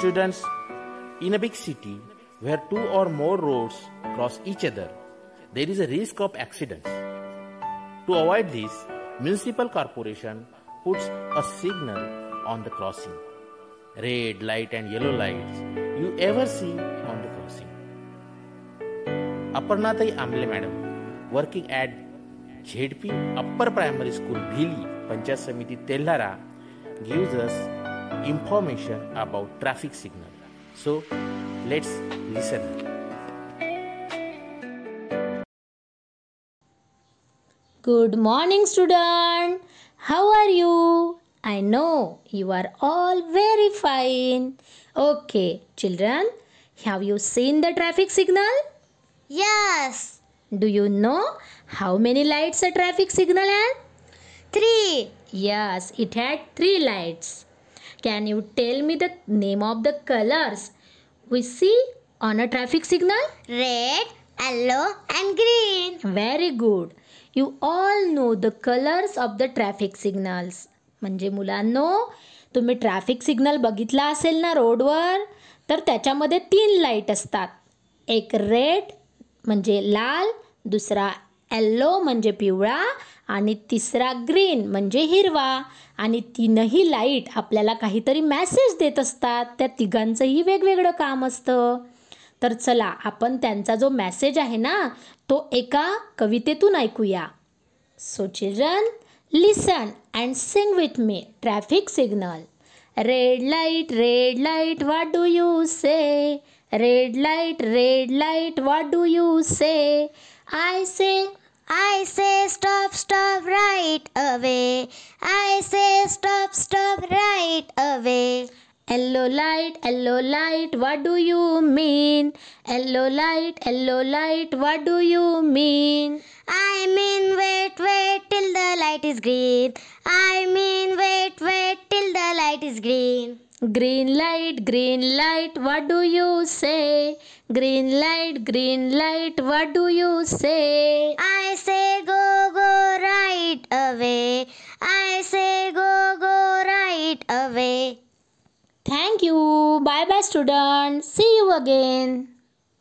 Students, in a big city where two or more roads cross each other, there is a risk of accidents. To avoid this, municipal corporation puts a signal on the crossing. Red light and yellow lights you ever see on the crossing. Aparnatai Amle madam, working at ZP Upper Primary School Bhili, Panchayat Samiti Telhara, gives us information about traffic signal. So let's listen. Good morning, student. How are you? I know you are all very fine. Okay, children, have you seen the traffic signal? Yes. Do you know how many lights a traffic signal had? Three. Yes, it had three lights. Can you tell me the name of the colors we see on a traffic signal? Red, yellow, and green. Very good. You all know the colors of the traffic signals. म्हणजे मुलांनो तुम्ही traffic signal बघितला असेल ना रोडवर तर त्याच्यामध्ये तीन लाइट असतात एक रेड म्हणजे लाल दुसरा येल्लो म्हणजे पिवळा आणि तिसरा ग्रीन म्हणजे हिरवा. आणि तीनही लाइट आपल्याला काहीतरी मॅसेज देत असतात. त्या तिघांचंही वेगवेगळं काम असतं. तर चला आपण त्यांचा जो मॅसेज आहे ना तो एका कवितेतून ऐकूया. So children listen and sing with me traffic signal red light red light what do you say red light red light what do you say I say I say stop, stop right away. I say stop, stop right away. Yellow light, yellow light, what do you mean? Yellow light, yellow light, what do you mean? I mean wait, wait till the light is green. I mean light is green. Green light, green light, what do you say? Green light, green light, what do you say? I say go, go right away. I say go, go right away. Thank you. Bye bye, students. See you again.